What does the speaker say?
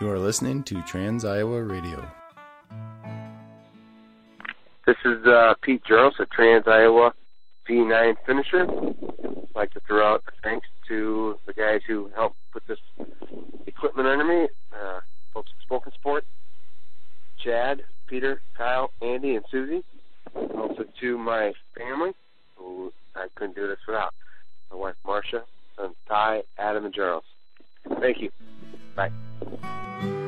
You are listening to Trans Iowa Radio. This is uh, Pete Jaros, a Trans Iowa V9 finisher. I'd like to throw out thanks to the guys who helped put this equipment under me, uh, folks at Spoken Sport, Chad, Peter, Kyle, Andy, and Susie. Also to my family, who I couldn't do this without. My wife Marcia, son Ty, Adam, and Charles. Thank you. 拜。